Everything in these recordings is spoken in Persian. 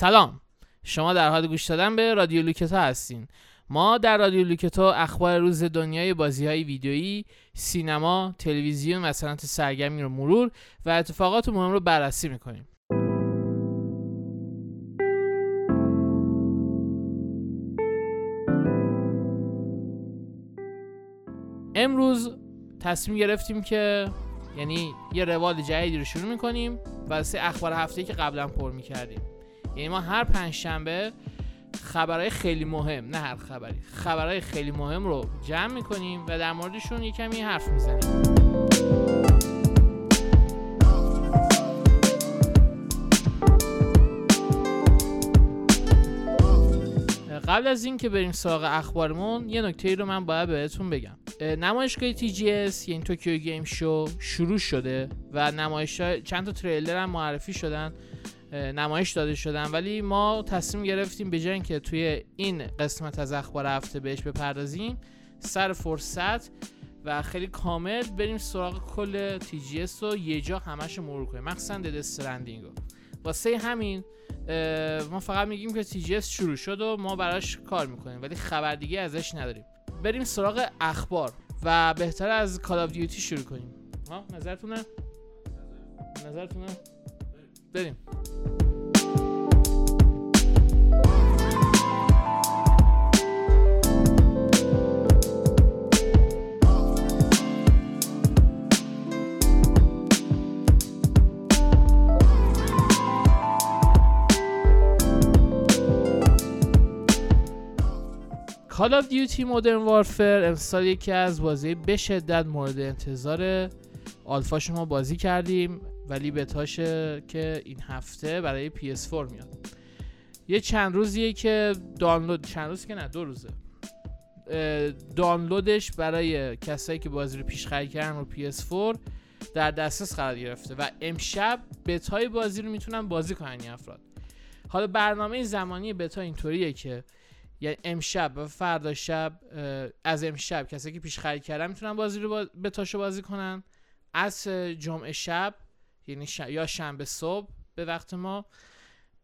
سلام. شما در حال گوش دادن به رادیو لوکتا هستین. ما در رادیو لوکتا اخبار روز دنیای بازی های ویدیویی، سینما، تلویزیون و صنعت سرگرمی رو مرور و اتفاقات مهم رو بررسی می‌کنیم. امروز تصمیم گرفتیم که یعنی یه روال جدیدی رو شروع می‌کنیم. و اخبار هفته که قبلا پر می‌کردیم. یعنی ما هر پنج شنبه خبرهای خیلی مهم نه هر خبری خبرهای خیلی مهم رو جمع می‌کنیم و در موردشون یه کمی حرف می‌زنیم. قبل از اینکه بریم سراغ اخبارمون یه نکته ای رو من باید بهتون بگم. نمایشگاه TGS یعنی Tokyo Game Show شروع شده و نمایش چند تا تریلر هم معرفی شدن. نمایش داده شدن. ولی ما تصمیم گرفتیم به جای اینکه توی این قسمت از اخبار هفته بهش بپردازیم سر فرصت و خیلی کامل بریم سراغ کل TGS رو یه جا همش مرور کنیم. مخصوصا Death Stranding رو. واسه همین ما فقط میگیم که TGS شروع شد و ما براش کار می‌کنیم ولی خبر دیگه ازش نداریم. بریم سراغ اخبار و بهتر از Call of Duty شروع کنیم. ها نظرتونه؟ نظرتونه؟ بریم. کال آف دیوتی مدرن وارفر امسال یکی از بازی به شدت مورد انتظار آلفا شما بازی کردیم. ولی بتاشه که این هفته برای PS4 میاد. یه چند روزیه که دانلود چند روز که نه دو روزه. دانلودش برای کسایی که بازی رو پیش خرید کردن رو PS4 در دسترس قرار گرفته و امشب بتای بازی رو می‌تونن بازی کنن این افراد. حالا برنامه زمانی بتا اینطوریه که یعنی امشب و فردا شب از امشب کسایی که پیش خرید کردن می‌تونن بازی رو. بتاشو بازی کنن. از جمعه شب یعنی یا شنبه صبح به وقت ما.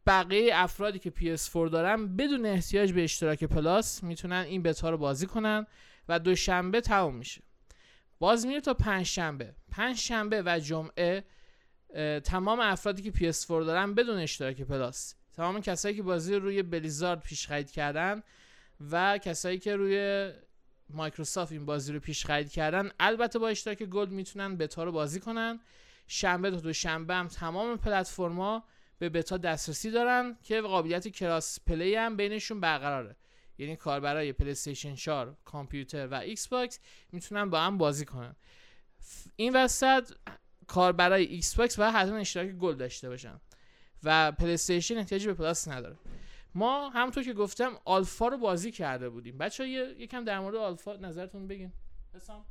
بقیه افرادی که PS4 دارن بدون احتیاج به اشتراک پلاس می‌تونن این بتا رو بازی کنن و دوشنبه تموم میشه. باز میره تا پنج شنبه پنج شنبه و جمعه تمام افرادی که PS4 دارن بدون اشتراک پلاس. تمام کسایی که بازی رو روی بلیزارد پیش خرید کردن و کسایی که روی مایکروسافت این بازی رو پیش خرید کردن البته با اشتراک Gold می‌تونن بتا رو بازی کنن. شنبه تا دوشنبه هم تمام پلتفرما به بتا دسترسی دارن که قابلیت crossplay هم بینشون برقراره. یعنی کاربرای پلی استیشن 4 کامپیوتر و ایکس باکس می‌تونن با هم بازی کنن. این وسط کاربرای ایکس باکس و حتما اشتراک Gold داشته باشن و PlayStation به Plus نداره. ما همونطور که گفتم آلفا رو بازی کرده بودیم. بچه یکم در مورد آلفا نظرتون بگین. حسام؟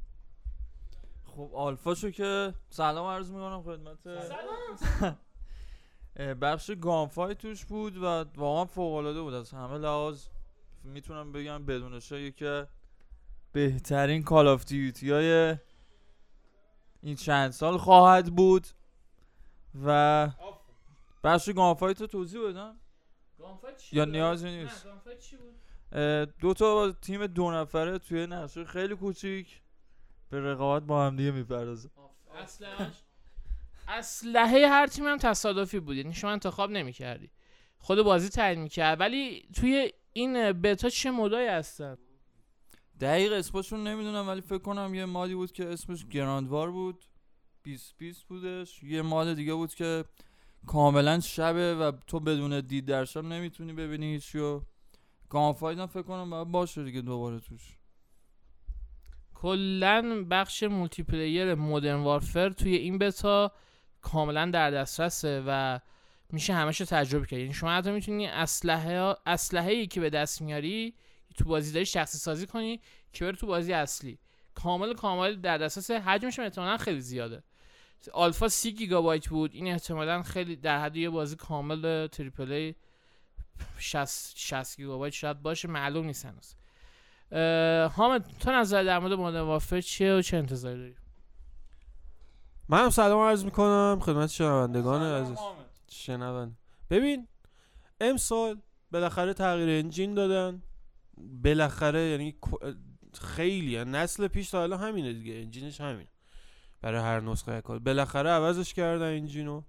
خب آلفا شو که سلام عرض می‌کنم خدمت سلام. بخش Gunfight توش بود و واقعا فوق العاده بود. از همه لحاظ می‌تونم بگم بدون شک بهترین Call of Duty های این چند سال خواهد بود و بخش گانفای تو توضیح بدم. یا نیازی نیست. دو تا تیم دو نفره توی نقشه خیلی کوچیک. به رقابت با هم دیگه می‌پردازه. اسلحه هر تیم هم تصادفی بود یعنی شما انتخاب نمی‌کردی. خود بازی تعیین می‌کرد. ولی توی این بتا چه مودایی هستن؟ دقیق اسمشون نمی‌دونم ولی فکر کنم یه mode ی بود که اسمش Ground War بود. 20 20 بودش. یه mode دیگه بود که کاملا شبه و تو بدون دید در شب نمی‌تونی ببینی هیچیو. Gunfight فکر کنم باید باشه دیگه دوباره توش. کلا بخش multiplayer Modern Warfare توی این بتا کاملا در دسترسه و میشه همش تجربه کرد. یعنی شما حتی می‌تونی اسلحه اسلحه ای که به دست میاری تو بازی داری شخصی سازی کنی که بره تو بازی اصلی. کامل کامل در دسترس حجمش احتمالا خیلی زیاده. آلفا 30 گیگابایت بود. این احتمالا خیلی در حد یه بازی کامل تریپل ای 60 60 گیگابایت شاید باشه. معلوم نیست هنوز. حامد تو نظر در مورد مودرن وارفر چیه و چه انتظاری داری؟ من هم سلام عرض می‌کنم. خدمت شنوندگان عزیز. شنوند ببین امسال بالاخره تغییر انجین دادن. بالاخره یعنی خیلی نسل پیش تا حالا همینه دیگه. انجینش همین. برای هر نسخه کار. بالاخره عوضش کردن انجینو.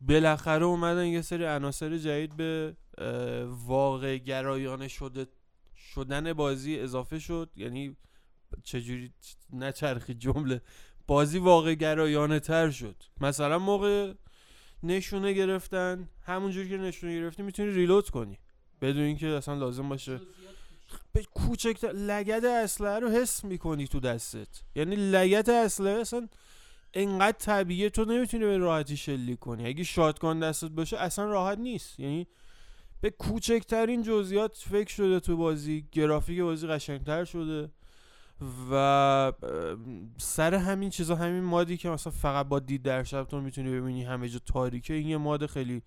بالاخره اومدن یه سری عناصر جدید به واقع گرایانه شده شدن بازی اضافه شد. یعنی چجوری نچرخی جمله. بازی واقع گرایانه تر شد. مثلا موقع نشونه گرفتن همونجوری که نشونه گرفتی می‌تونی ریلود کنی. بدون اینکه اصلا لازم باشه به کوچک لگد اسلحه رو حس می‌کنی تو دستت. یعنی لگت اسلحه اصلا انقدر طبیعه تو نمی‌تونی به راحتی شلیک کنی. اگه شاتگان دستت باشه اصلا راحت نیست. یعنی به کوچکترین جزئیات فکر شده تو بازی گرافیک بازی قشنگتر شده و سر همین چیزا همین mode ی که مثلا فقط با دید در شب تو می‌تونی ببینی همه جا تاریکه این یه mode خیلی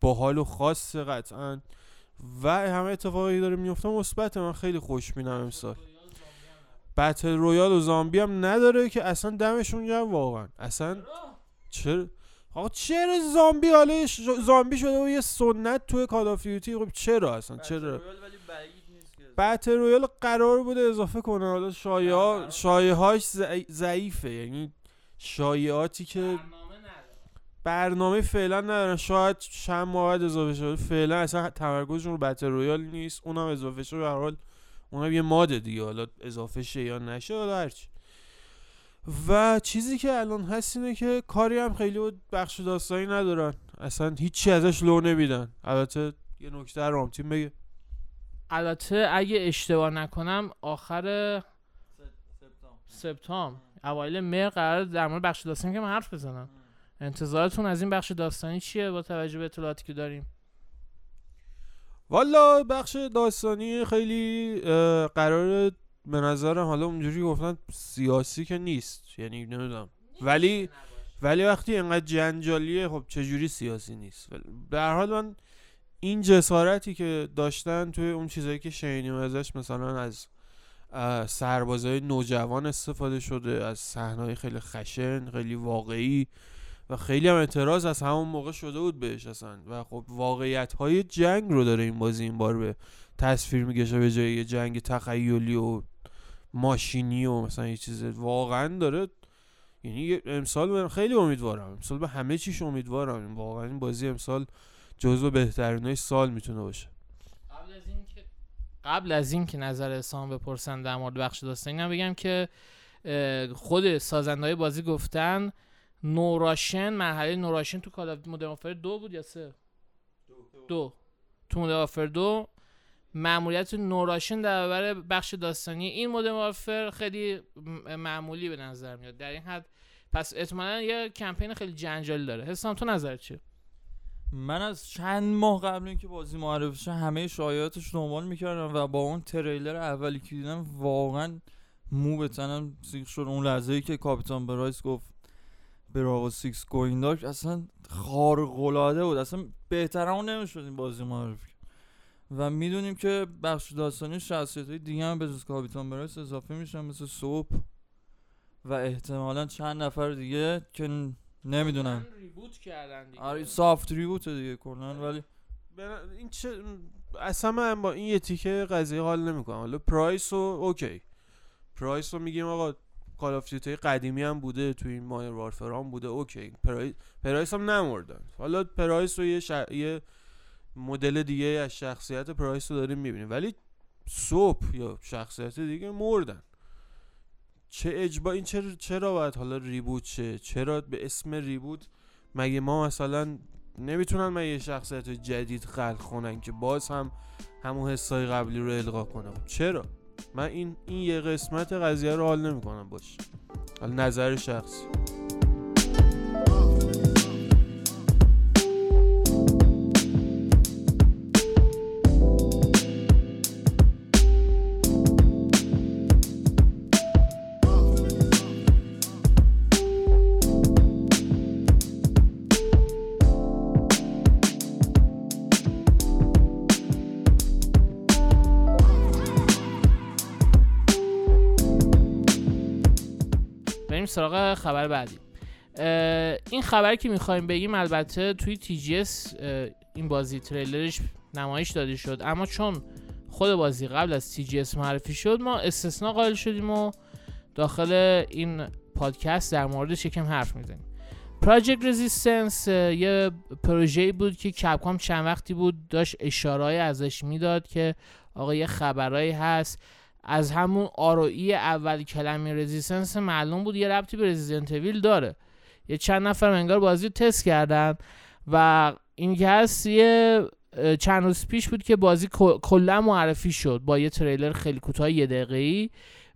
باحال و خاصه قطعا. و همه اتفاقی داره میفته مثبت من خیلی خوشبینم امسال. battle royale و زامبی هم نداره که اصلا دمشون گرم واقعا. اصلا چرا؟ آقا چرا زامبی حالا زامبی شده و یه سنت توی Call of Duty خب چرا اصلا؟ چرا؟ battle royale قرار بوده اضافه کنه. حالا شایعه شایعه هاش ضعیفه. یعنی شایعاتی که برنامه فعلا ندارن شاید چند ماه اضافه شده فعلا اصلا تمرکزشون رو battle royale نیست. اونم اضافه شده به حال اونم یه mode ه دیگه. حالا اضافه شه یا نشه حالا هرچی و چیزی که الان هست اینه که کاری هم خیلی بخش داستانی ندارن. اصلا هیچی ازش لو نمیدن. البته یه نکته رام تیم بگه. البته اگه اشتباه نکنم آخر سپتامبر. اوایل مهر قرار در مورد بخش داستانی که من حرف بزنم. انتظارتون از این بخش داستانی چیه با توجه به اطلاعاتی که داریم؟ والا بخش داستانی خیلی قرار به نظرم حالا اونجوری گفتن سیاسی که نیست. یعنی نمی‌دونم. ولی ولی وقتی اینقدر جنجالیه خب چجوری سیاسی نیست؟ در حال من این جسارتی که داشتن توی اون چیزایی که شنیدیم ازش مثلا از سربازای نوجوان استفاده شده از صحنه‌های خیلی خشن خیلی واقعی و خیلی هم اعتراض از همون موقع شده بود بهش اصلا. و خب واقعیت های جنگ رو داره این بازی این بار به تصویر میگشه به جای جنگ تخیلی و ماشینی و مثلا یه چیز واقعا داره. یعنی امسال خیلی امیدوارم. امسال به همه چیش امیدوارم. واقعا این بازی امسال جزو بهترین سال می‌تونه باشه. قبل از این که قبل از این که نظر اسام بپرسن در مورد بخش داستانی بگم که خود سازنده بازی گفتن نوراشن مرحله نوراشن تو کال اف دو بود یا سه؟ دو, تو مودرن دو معمولیت نوراشن در برابر بخش داستانی. این مودرن خیلی معمولی به نظر میاد. در این حد پس احتمالا یه کمپین خیلی جنجالی داره. حسام تو نظر چیه؟ من از چند ماه قبل اینکه بازی معرفی شه همه شایعاتش دنبال می‌کردم و با اون تریلر اولی که دیدم واقعا مو به تنم سیخ شد. اون لحظه ای که کاپیتان پرایس گفت Bravo Six going dark اصلا خارق العاده بود. اصلا بهتر اون نمی‌شد این بازی معرفی و می‌دونیم که بخش داستانی شخصیت های دیگه هم به جز کاپیتان پرایس اضافه میشن مثل سوپ و احتمالا چند نفر دیگه که نمی‌دونم reboot کردن دیگه. آره soft reboot دیگه کلا ولی این چه اصلا من با این یه تیکه قضیه حال نمی‌کنم. حالا پرایس و okay. پرایس رو میگیم آقا Call of قدیمی هم بوده تو این Modern Warfare هم بوده okay. پرایس, پرایس هم نمردن. حالا پرایس رو یه, یه مدل دیگه از شخصیت پرایس رو داریم می‌بینیم. ولی سوپ یا شخصیت دیگه مردن. چه اجبا این چرا چرا باید حالا ریبوت شه؟ چرا به اسم ریبوت؟ مگه ما مثلا نمی‌تونن من یه شخصیت جدید خلق کنن که باز هم همون حسای قبلی رو القا کنم چرا؟ من این این یه قسمت قضیه رو حال نمی‌کنم باش. حال نظر شخصی. سراغ خبر بعدی. این خبری که می‌خوایم بگیم البته توی تی این بازی تریلرش نمایش داده شد. اما چون خود بازی قبل از TGS معرفی شد ما استثناء قائل شدیم و داخل این پادکست در موردش یکم حرف می‌زنیم. پراجکت رزیستنس یه پروژه‌ای بود که کپکام چند وقتی بود داشت اشاره‌ای ازش می‌داد که آقا یه خبرایی هست. از همون RE اول کلمه Resistance معلوم بود یه ربطی به Resident Evil داره. یه چند نفر انگار بازی رو تست کردن و این که هست یه چند روز پیش بود که بازی کل- کلا معرفی شد با یه تریلر خیلی کوتاه یه دقیقه‌ای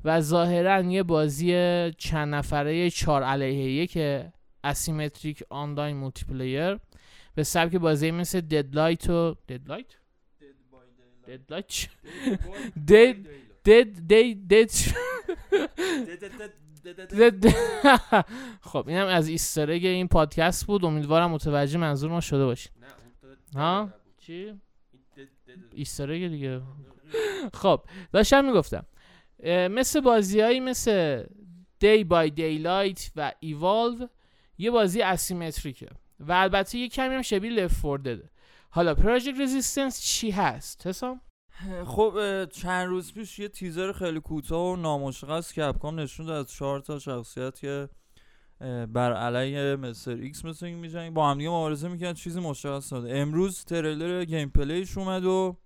و ظاهرا یه بازی چند نفره 4 علیه یک asymmetric online multiplayer به سبک بازی مثل Deadlight و Deadlight Deadlight dead dead dead خب اینم از Easter egg این پادکست بود. امیدوارم متوجه منظور ما شده باشید ها؟ چی؟ Easter egg دیگه. خب داشتم می‌گفتم. مثل بازیهایی مثل Dead by Daylight و ایوالو یه بازی asymmetric ه و البته یه کمی هم شبیه Left 4 Dead ه حالا Project Resistance چی هست؟ حسام؟ خب چند روز پیش یه تیزر خیلی کوتاه و نامشخص Capcom نشون داد از چهار تا شخصیت که بر علیه Mr. X مثل اینکه میجنگن. با هم دیگه مبارزه می‌کنن چیزی مشخص داده امروز تریلر gameplay ش اومد و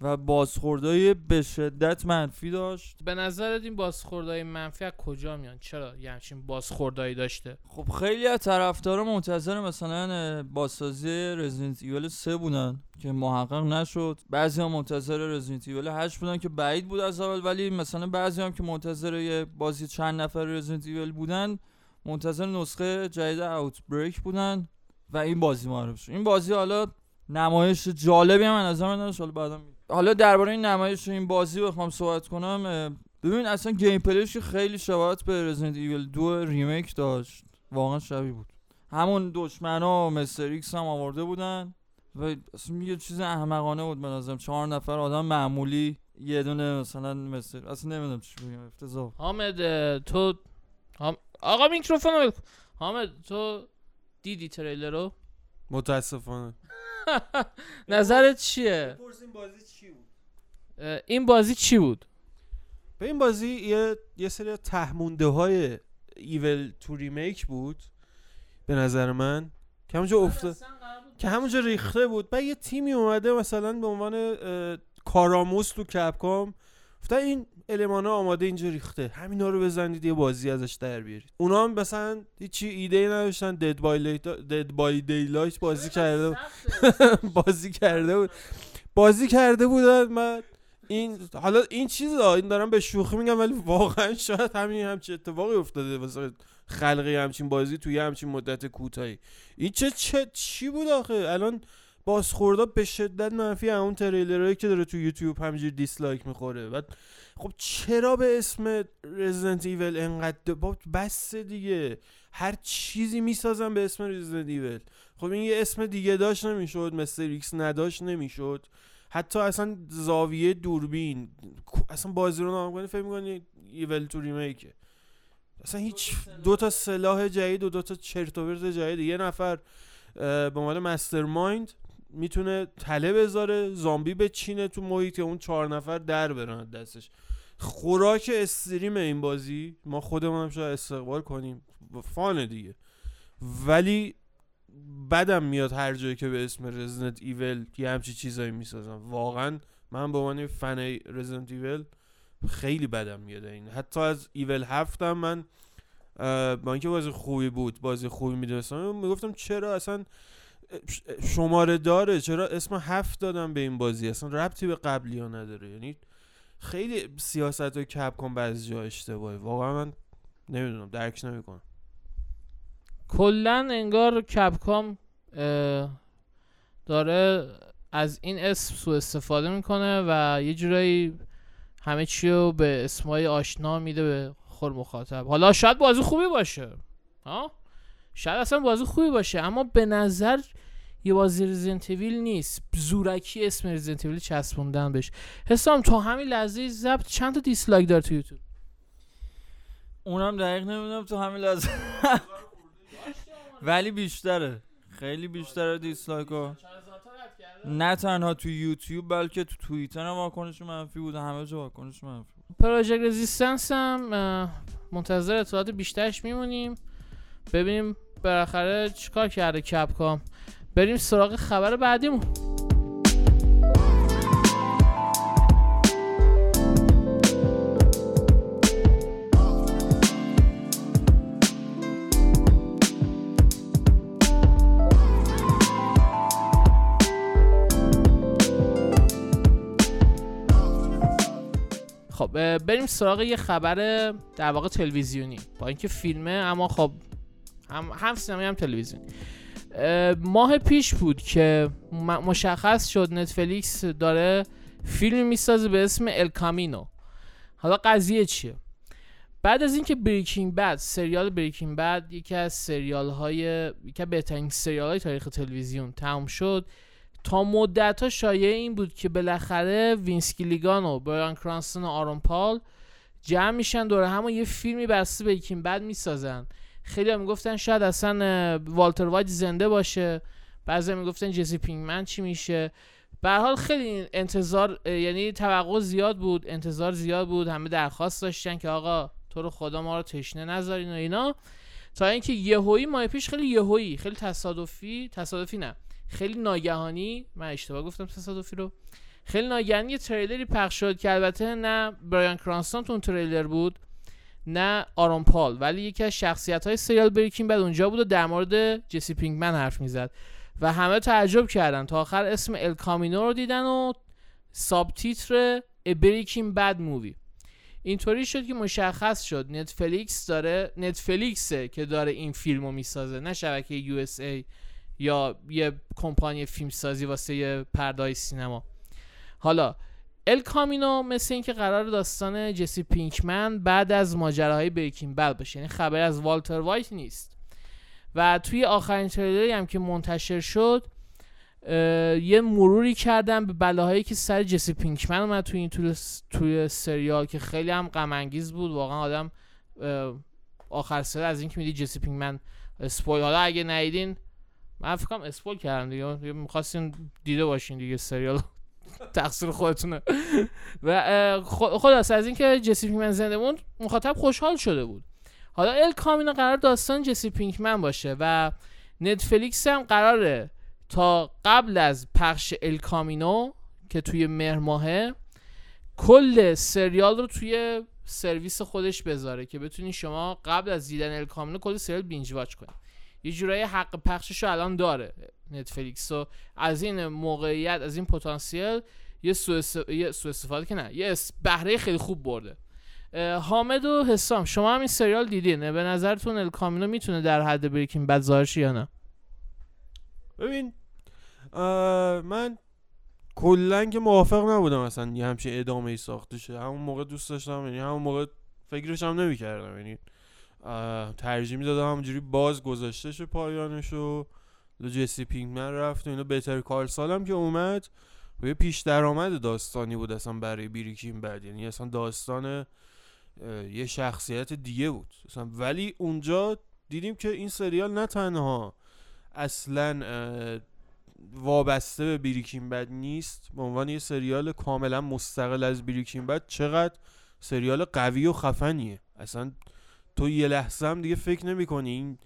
و بازخوردهای به شدت منفی داشت. به نظرت این بازخوردهای منفی از کجا میان؟ چرا یه همچین بازخوردهایی داشته؟ خب خیلی از طرفدارا منتظر مثلا بازسازی رزیدنت ایول 3 بودن که محقق نشد. بعضی هم منتظر رزیدنت ایول 8 بودن که بعید بود از اول ولی مثلا بعضی هم که منتظر یه بازی چند نفر رزیدنت ایول بودن منتظر نسخه جدید اوت بریک بودن و این بازی معرفی شد. این بازی حالا نمایش جالبی هم از من داشت. حالا بعدم. حالا درباره این نمایش این بازی بخوام صحبت کنم ببین اصلا gameplay ش که خیلی شباهت به Resident Evil 2 remake داشت. واقعا شبیه بود. همون دشمنا و Mr. X هم آورده بودن و اصلا یه چیز احمقانه بود به نظرم. چهار نفر آدم معمولی یه دونه مثلا master اصلا نمی‌دونم چی بگم افتضاح. حامد تو حام- آقا میکروفون. حامد تو دیدی تریلر رو؟ متاسفانه. نظرت چیه؟ بازی این بازی چی بود؟ به این بازی یه یه سری تهمونده های Evil two remake بود به نظر من که همونجا افتاد که همونجا ریخته بود. بعد یه تیمی اومده مثلا به عنوان کارآموز تو Capcom گفتن این المان ها آماده اینجا ریخته همینا رو بزنید یه بازی ازش در بیارید. اونا هم مثلا هیچی ایده ای نداشتن Dead by Dead by Daylight بازی کرده بود. بازی کرده بود. بازی کرده بودن من این حالا این چیز این دارم به شوخی میگم ولی واقعا شاید همین همچین اتفاقی افتاده واسه خلقی همچین بازی توی همچین مدت کوتاهی. این چه چه چی بود آخه؟ الان بازخوردا به شدت منفی همون تریلرهایی که داره تو یوتیوب همینجوری دیسلایک می‌خوره. بعد خب چرا به اسم رزیدنت ایول انقدر با بس دیگه. هر چیزی می‌سازن به اسم Resident Evil خب این یه اسم دیگه داشت نمی‌شد Mr. X نداشت نمی‌شد. حتی اصلا زاویه دوربین اصلا بازی رو نگاه کنی فکر می‌کنی Evil two remake ه اصلا هیچ دو تا سلاح جدید و دو تا چرت و پرت جدید. یه نفر به عنوان mastermind می‌تونه تله بذاره زامبی بچینه تو محیط که اون چهار نفر در برن دستش. خوراک استریم این بازی ما خودمون هم شاید استقبال کنیم. فانه دیگه. ولی بدم میاد هر جایی که به اسم رزیدنت ایول یه همچی چیزایی می‌سازن واقعا من به عنوان فن رزیدنت ایول خیلی بدم میاد این. حتی از ایول هفتم من با اینکه بازی خوبی بود بازی خوبی می‌دونستم می‌گفتم چرا اصلا شماره داره؟ چرا اسم هفت دادم به این بازی؟ اصلا ربطی به قبلی ها نداره. یعنی خیلی سیاست های کپ کن بعضی جا اشتباهه. واقعا من نمی‌دونم درکش نمی‌کنم. کلا انگار کپکام داره از این اسم سوء استفاده می‌کنه و یه جورایی همه چی رو به اسمای آشنا میده به خور مخاطب. حالا شاید بازی خوبی باشه ها؟ شاید اصلا بازی خوبی باشه اما به نظر یه بازی رزیدنت نیست. زورکی اسم رزیدنت چسبوندن بهش. حسام تا همین لحظه ضبط چند تا dislike داره تو یوتیوب؟ اونم دقیق نمی‌دونم تو همین لحظه. ولی بیشتره. خیلی بیشتره dislike ها. نه تنها تو یوتیوب بلکه تو توییتر هم واکنش منفی بود. همه جا واکنش منفی بود. پروژه Resistance هم منتظر اطلاعات بیشترش میمونیم. ببینیم بالاخره چیکار کرده کپکام. بریم سراغ خبر بعدیمون. خب بریم سراغ یه خبر در واقع تلویزیونی. با اینکه فیلمه اما خب هم هم سینمایی هم تلویزیونی. اه، ماه پیش بود که مشخص شد نتفلیکس داره فیلمی می‌سازه به اسم El Camino حالا قضیه چیه؟ بعد از اینکه Breaking Bad سریال Breaking Bad یکی از سریال های یکی بهترین سریال های تاریخ تلویزیون تموم شد تا مدت ها شایعه این بود که بالاخره وینس گیلیگان و برایان کرانستون و آرون پال جمع میشن دور هم و یه فیلمی بسته بریکینگ بد می‌سازن. خیلی هم می‌گفتن شاید اصلا والتر وایت زنده باشه. بعضی می‌گفتن جسی پینگمن چی میشه. به حال خیلی انتظار یعنی توقع زیاد بود انتظار زیاد بود. همه درخواست داشتن که آقا تو رو خدا ما رو تشنه نذارین و اینا. تا اینکه یهویی ماه پیش خیلی یهویی خیلی تصادفی تصادفی نه. خیلی ناگهانی من اشتباه گفتم تصادفی رو. خیلی ناگهانی یه تریلری پخش شد که البته نه برایان کرانستون تو اون تریلر بود نه آرون پال ولی یکی از شخصیت های سریال Breaking Bad اونجا بود و در مورد جسی پینکمن حرف می‌زد و همه تعجب کردن. تا آخر اسم El Camino رو دیدن و ساب تیتر Breaking Bad Movie اینطوری شد که مشخص شد نتفلیکس داره نتفلیکسه که داره این فیلم رو می‌سازه نه شبکه USA. یا یه کمپانی فیلم سازی واسه یه پردای سینما. حالا ال کامینو مثل اینکه قرار داستان جسی پینکمن بعد از ماجراهای بریکینگ بد باشه یعنی خبری از والتر وایت نیست. و توی آخرین تریلری هم که منتشر شد یه مروری کردم به بلاهایی که سر جسی پینکمن اومد توی این توی, توی سریال که خیلی هم غم انگیز بود. واقعا آدم آخر سر از اینکه میدی جسی پینکمن spoil حالا اگه ندیدین من فکر کنم spoil کردم دیگه. می‌خواستین دیده باشین دیگه سریال. تقصیر خودتونه. و اه، خ- خلاص از اینکه جسی پینکمن زنده موند مخاطب خوشحال شده بود. حالا El Camino قرار داستان جسی پینکمن باشه و نتفلیکس هم قراره تا قبل از پخش El Camino که توی مهر ماهه کل سریال رو توی سرویس خودش بذاره که بتونین شما قبل از دیدن ال کامینو کل سریال بینج واچ کنید یه جورایی حق پخشش رو الان داره نتفلیکس. و از این موقعیت از این پتانسیل یه یه سوء استفاده که نه یه بهره خیلی خوب برده. حامد و حسام شما هم این سریال دیدین؟ به نظرتون ال کامینو می‌تونه در حد بریکینگ بد یا نه؟ ببین من کلا که موافق نبودم اصلا یه همچین ادامه ای ساخته شه. همون موقع دوست داشتم یعنی همون موقع فکرش هم نمی‌کردم یعنی ترجیح می‌دادم همونجوری باز گذاشته شه پایانشو لو جسی پینگمن رفت و اینا. بهتر کار سالم که اومد و یه پیش درآمد داستانی بود اصلا برای بیریکین بعد. یعنی اصلا داستان یه شخصیت دیگه بود. اصلا ولی اونجا دیدیم که این سریال نه تنها اصلا وابسته به بریکین بد نیست به عنوان یه سریال کاملا مستقل از بریکین بد چقدر سریال قوی و خفنیه. اصلا تو یه لحظه هم دیگه فکر نمی کنی این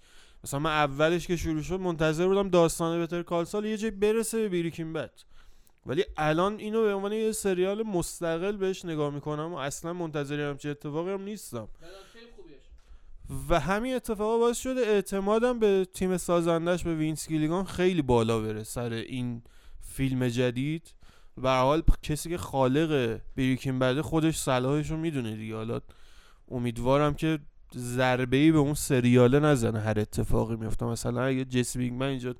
مثلا من اولش که شروع شد منتظر بودم داستان بهتر کالسال یه جایی برسه به بریکین بد. ولی الان اینو به عنوان یه سریال مستقل بهش نگاه می‌کنم و اصلا منتظر همچین اتفاقی هم نیستم. و همین اتفاقا باعث شده اعتمادم به تیم سازندش به وینس گیلیگان خیلی بالا بره سر این فیلم جدید. و حال کسی که خالق Breaking Bad ه خودش صلاحش رو می‌دونه دیگه. حالا امیدوارم که ضربه ای به اون سریاله نزنه هر اتفاقی میفته مثلا اگه جسی پینکمن اینجا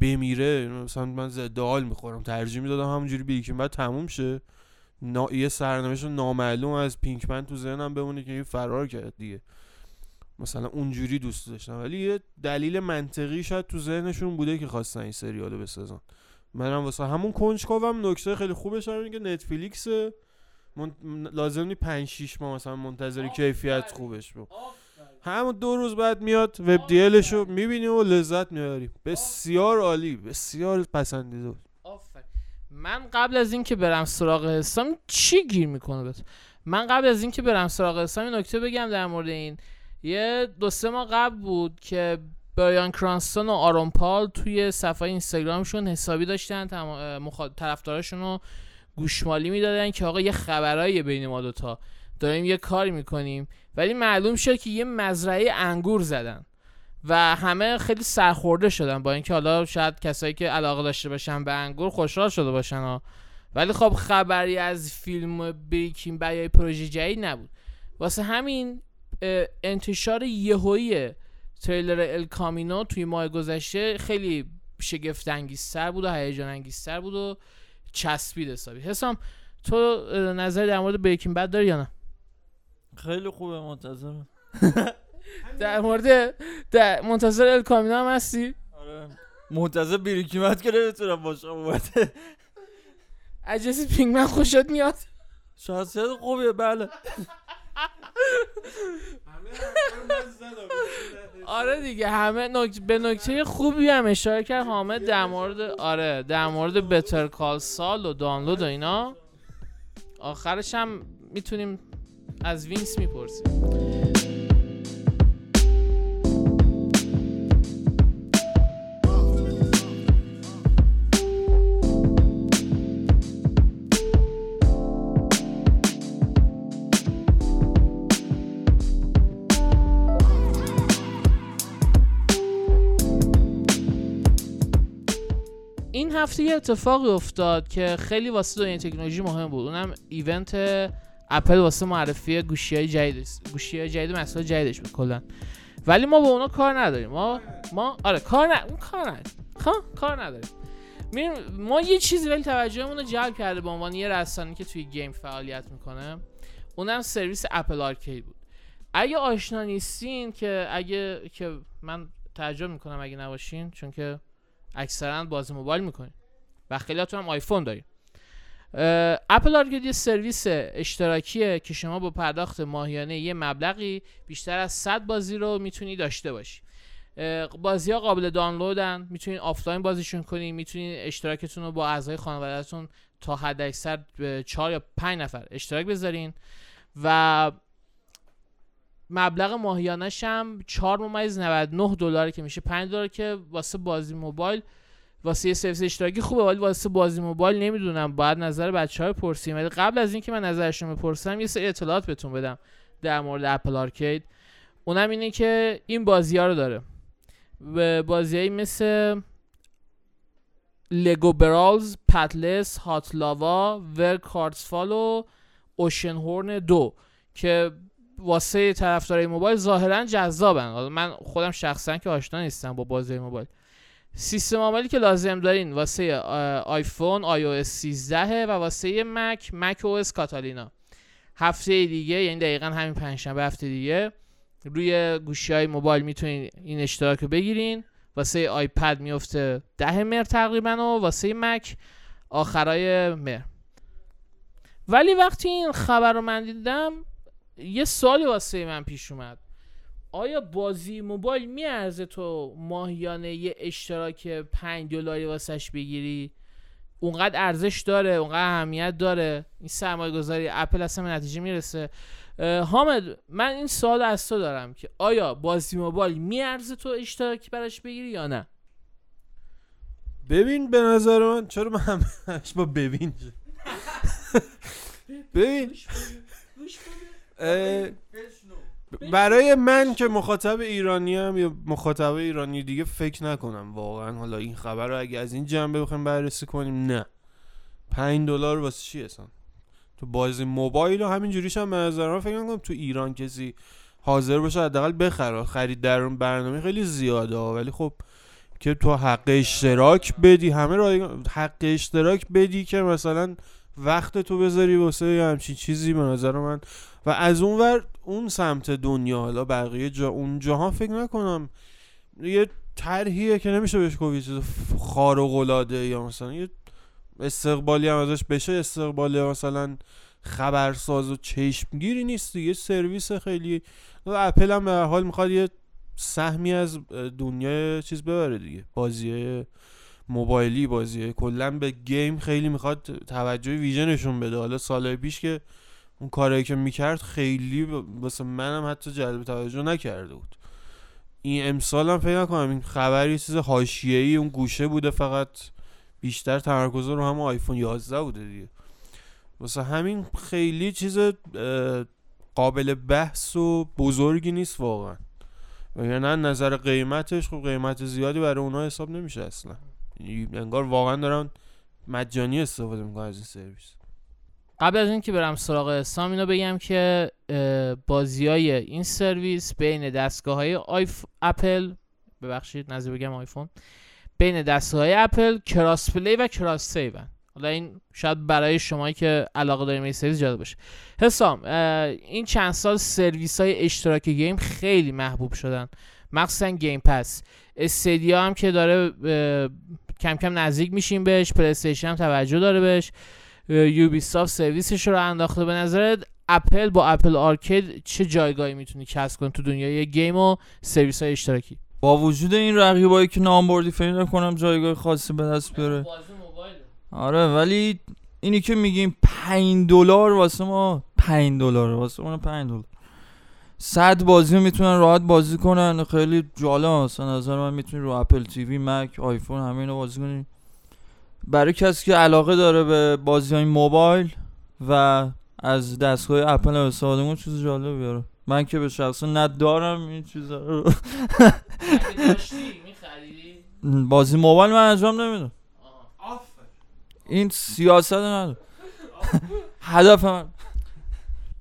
بمیره مثلا من ضد حال می‌خورم. ترجیح می‌دادم همونجوری Breaking Bad تموم شه. نا... یه سرنوشت نامعلوم از پینکمن تو ذهنم بمونه که این فرار کرد دیگه. مثلا اونجوری دوست داشتم. ولی یه دلیل منطقی شاید تو ذهنشون بوده که خواستن این سریالو بسازن. منم واسه همون کنجکاوم. نکته خیلی خوبش هم که نتفلیکس من... لازم نی 5 6 ماه مثلا منتظر کیفیت خوبش بود. همون دو روز بعد میاد وب دیلشو می‌بینیم و لذت می‌بریم بسیار عالی بسیار پسندیده من قبل از اینکه برم سراغ حسام چی گیر می‌کنه بهت؟ من قبل از اینکه برم سراغ حسام یه نکته بگم در مورد این. یه دو سه ماه قبل بود که برایان کرانستون و آرون پال توی صفحه اینستاگرامشون حسابی داشتن تم- مخا- طرفداراشون رو گوشمالی می‌دادن که آقا یه خبرایی بین ما دوتا. داریم یه کاری می‌کنیم. ولی معلوم شد که یه مزرعه انگور زدن. و همه خیلی سرخورده شدن با اینکه حالا شاید کسایی که علاقه داشته باشن به انگور خوشحال شده باشن ها. ولی خب خبری از فیلم بریکینگ بد یا پروژه جدید نبود. واسه همین انتشار یهویی تریلر ال کامینو توی ماه گذشته خیلی شگفت انگیزتر بود و هیجان انگیزتر بود و چسبید حسابی. حسام تو اه، نظری در مورد بریکینگ بد داری یا نه؟ خیلی خوبه منتظرم. در مورد در منتظر ال کامینو هم هستی؟ آره. منتظر بیریکیمت که نمی‌تونم باشم اومده. اجازه پینگمن خوشت میاد. شخصیت خوبیه بله. آره دیگه همه نک... به نکته خوبی هم اشاره کرد حامد در مورد آره در مورد بتر کال سال و دانلود و اینا. آخرش هم می‌تونیم از وینس می‌پرسیم. هفته یه اتفاقی افتاد که خیلی واسه دنیای تکنولوژی مهم بود. اونم event اپل واسه معرفی گوشی های جدید گوشی های جدید مسئله جدیدش کلا. ولی ما با اونا کار نداریم. ما ما آره کار نه اون کار نداریم خب کار نداریم. ما یه چیزی ولی توجهمون رو جلب کرده به عنوان یه رسانه که توی game فعالیت می‌کنه اونم سرویس Apple Arcade بود. اگه آشنا نیستین که اگه که من تعجب می‌کنم اگه نباشین چون که اکثرا بازی موبایل می‌کنین و خیلیاتون هم آیفون دارین. Apple Arcade یه سرویس اشتراکیه که شما با پرداخت ماهیانه یه مبلغی بیشتر از 100 بازی رو می‌تونی داشته باشی. بازی ها قابل دانلودن می‌تونین آفلاین بازیشون کنین می‌تونین اشتراکتون رو با اعضای خانوادهتون تا حد اکثر به 4 یا 5 نفر اشتراک بذارین. و مبلغ ماهیانش هم 4 ممیز 99 دلار که میشه. 5 دلار که واسه بازی موبایل واسه یه سرویس اشتراکی خوبه ولی واسه بازی موبایل نمی‌دونم. باید نظر بچه های پرسیم ولی قبل از اینکه من نظرشون بپرسم یه سری اطلاعات بهتون بدم در مورد اپل آرکید. اونم اینه که این بازی ها رو داره. و بازیهایی مثل لگو برالز پتلس هات لاوا ور کارتسفال و Oceanhorn دو که واسه طرفدارای موبایل ظاهرا جذابن. من خودم شخصا که آشنا نیستم با بازی موبایل. سیستم عاملی که لازم دارین واسه آیفون iOS 13 و واسه مک macOS Catalina. هفته دیگه یعنی دقیقا همین پنجشنبه هفته دیگه روی گوشی های موبایل می‌تونین این اشتراک رو بگیرین. واسه آیپد میفته ده مهر تقریبا و واسه مک آخرای مهر. ولی وقتی این خبر رو من دیدم یه سوالی واسه من پیش اومد. آیا بازی موبایل میارزه تو ماهیانه یه اشتراک 5 دلاری واسش بگیری؟ اونقدر ارزش داره اونقدر اهمیت داره. این سرمایه گذاری اپل اصلا به نتیجه می‌رسه. حامد من این سوال از تو دارم که آیا بازی موبایل میارزه تو اشتراکی براش بگیری یا نه؟ ببین به نظر من چرا من همش با ببین؟ ببین. برای من که مخاطب ایرانی هم یا مخاطب ایرانی دیگه فکر نکنم واقعا. حالا این خبر رو اگه از این جنبه بخوایم بررسی کنیم نه. پنج دلار واسه چی اصلا؟ تو بازی موبایل و همین جوریش هم به نظر من فکر کنم تو ایران کسی حاضر باشه حداقل بخره. خرید در اون برنامه خیلی زیاده. ولی خب که تو حق اشتراک بدی همه رایگان حق اشتراک بدی که مثلا وقت تو بذاری واسه همچین چیزی به نظر من و از اون ور اون سمت دنیا حالا بقیه جا اون جاها فکر نکنم یه طرحیه که نمیشه بهش گفت یه چیز خارق العاده یا مثلا یه استقبالی هم ازش بشه استقبالی مثلا خبرساز و چشمگیری نیست دیگه سرویس خیلی اپل هم به حال می‌خواد یه سهمی از دنیا چیز ببره دیگه. بازی موبایلی بازیه کلا به گیم خیلی می‌خواد توجه ویژه نشون بده. حالا سالهای پیش که اون کارایی که می‌کرد خیلی واسه منم حتی جلب توجه نکرده بود. این امسال هم فکر نکنم این خبری چیز حاشیه‌ای اون گوشه بوده فقط بیشتر تمرکز رو هم آیفون 11 بوده دیگه. واسه همین خیلی چیز قابل بحث و بزرگی نیست واقعا. وگرنه نظر قیمتش خب قیمت زیادی برای اونها حساب نمیشه اصلا. یعنی انگار واقعا دارن مجانی استفاده می‌کنن از این سرویس. قبل از اینکه برم سراغ سام اینو بگم که بازی های این سرویس بین دستگاه های آیف اپل ببخشید نظر بگم آیفون بین دستگاه های اپل cross play و cross save ان حالا این شاید برای شما که علاقه داریم این سرویس جالب باشه. حسام این چند سال سرویس های اشتراکی game خیلی محبوب شدن. مخصوصا Game Pass. Stadia هم که داره کم کم نزدیک میشیم بهش پلی هم توجه داره بهش. یوبی سافت سرویسش رو انداخته. به نظرت اپل با Apple Arcade چه جایگاهی می‌تونی کسب کنی تو دنیای game و سرویس های اشتراکی؟ با وجود این رقیبایی که نام بردی فکر نکنم جایگاه خاصی به دست بیاره. آره ولی اینی که میگیم 5 دلار واسه ما 5 دلار واسه ما 5 دلار. صد بازی می‌تونن راحت بازی کنن. خیلی جالب مثلا نظر من می‌تونی رو اپل تیوی مک آیفون همه اینو بازی کنی. برای کسی که علاقه داره به بازی های موبایل و از دستگاه اپل هم استفاده کنه چیز جالب بیاره. من که به شخصه ندارم این چیزا رو. بازی موبایل من انجام نمیدم. این سیاست نداره هدف من.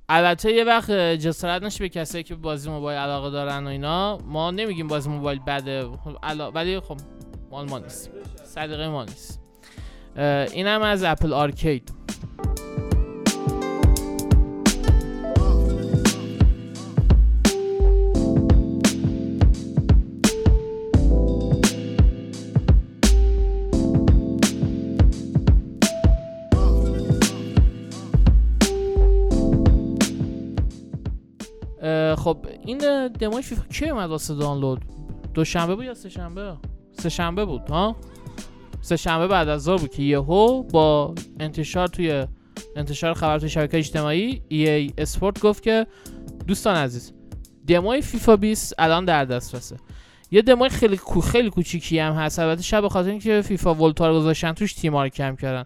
البته یه وقت جسارت نشه به کسایی که بازی موبایل علاقه دارن و اینا. ما نمیگیم بازی موبایل بده. خب. ولی خب مال ما نیست. صدقه ما نیست. اینم از اپل آرکید. خب این دمای فیفا کی اومد واسه دانلود؟ دوشنبه بود یا سه شنبه سه شنبه بود ها؟ سه شنبه بعد از ظهر بود که یهو با انتشار توی انتشار خبر توی شبکه اجتماعی ای اسپورت گفت که دوستان عزیز دمای فیفا 20 الان در دسترسه. یه دمای خیلی کو خیلی کوچیکی هم هست. البته شب به خاطر اینکه فیفا ولتا رو گذاشتن توش تیم‌ها رو کم کردن.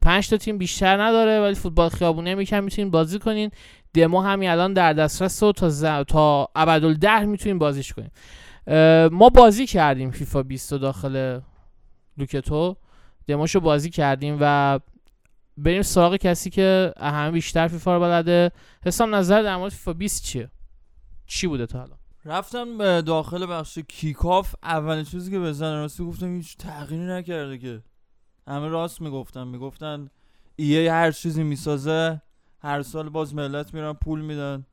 5 تا تیم بیشتر نداره ولی فوتبال خیابونی هم یکم می‌تونین بازی کنین. دمو همین الان در دسترس و تا ز... تا ابدالده می‌تونیم بازیش کنیم اه، ما بازی کردیم فیفا 20 رو داخل لوکتو. دموشو بازی کردیم و بریم سراغ کسی که همه بیشتر فیفا رو بلده. حسام نظر در مورد فیفا 20 چیه؟ چی بوده تا حالا؟ رفتم به داخل بخش کیکاف اولین چیزی که بزن راستی گفتم هیچ تغییری نکرده که. همه راست می‌گفتن. می‌گفتن ایه هر چیزی می‌سازه هر سال باز ملت میرن پول میدن.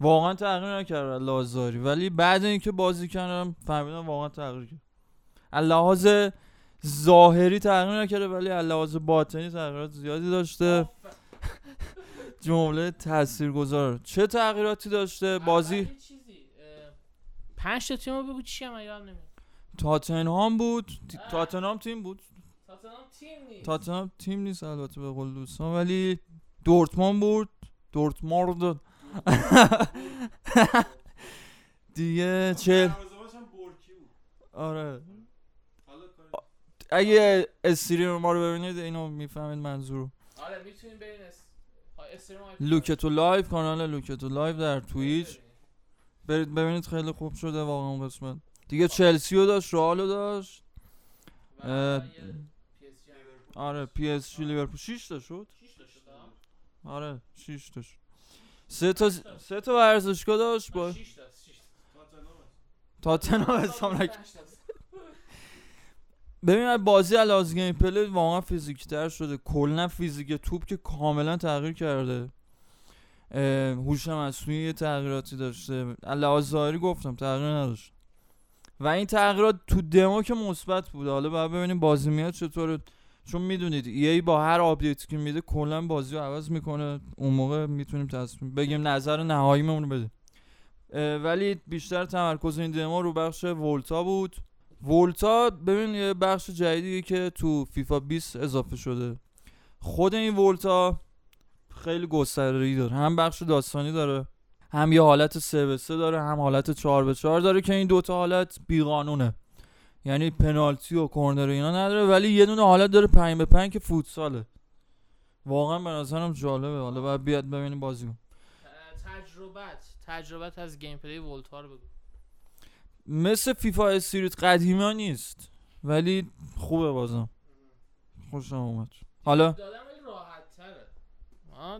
واقعا تغییر نکرده لازاری. ولی بعد اینکه بازی کردم فهمیدم واقعا تغییر کرد. لحاظ ظاهری تغییر نکرده ولی از لحاظ باطنی تغییرات زیادی داشته. جمله تاثیرگذار. چه تغییراتی داشته؟ بازی؟ پنج تا تیمو بگو چی هم یادم نمیاد. تاتنهام بود. تاتنهام تیم بود. تاتنهام تیم نیست. تاتنهام تیم نیست البته به قول دوستان ولی دورتموند بود. دورتموند. دیگه چه؟ آره. اگه stream ما رو ببینید اینو می‌فهمید منظور. آره می‌تونیم برین لوکتو لایو کانال لوکتو لایو در تویچ. برید ببینید خیلی خوب شده واقعا اون قسمت. دیگه چلسی رو داشت رئال رو داشت. آره PSG لیورپول. 6 تا شد؟ آره 6 تا شد. سه تا سه تا ورزشگاه داشت با تاتنهام نکرد ببین بازی علاوه gameplay واقعا فیزیکی تر شده. کلا فیزیک توپ که کاملا تغییر کرده. هوش مصنوعی یه تغییراتی داشته. ظاهری گفتم تغییر نداشت. و این تغییرات تو دمو که مثبت بود حالا باید ببینیم بازی میاد چطوره. چون می‌دونید ای با هر آپدیتی که میده کلا بازی رو عوض می‌کنه. اون موقع می‌تونیم تصمیم بگیم نظر نهاییمون رو بده ولی بیشتر تمرکز این دمو رو بخش ولتا بود. ولتا ببین یه بخش جدیدی که تو فیفا 20 اضافه شده. خود این Volta خیلی گستره‌ای داره. هم بخش داستانی داره هم یه حالت 3 به 3 داره هم حالت 4 به 4 داره که این دوتا حالت بیقانونه. یعنی پنالتی و کورنر اینا نداره ولی یه دونه حالت داره 5 به 5 که فوتساله. واقعا به نظرم جالبه. حالا باید بیاد ببینیم بازی. تجربت تجربت از gameplay Volta رو بگو. مثل FIFA Street قدیمی ها نیست. ولی خوبه بازم. خوشم اومد. حالا؟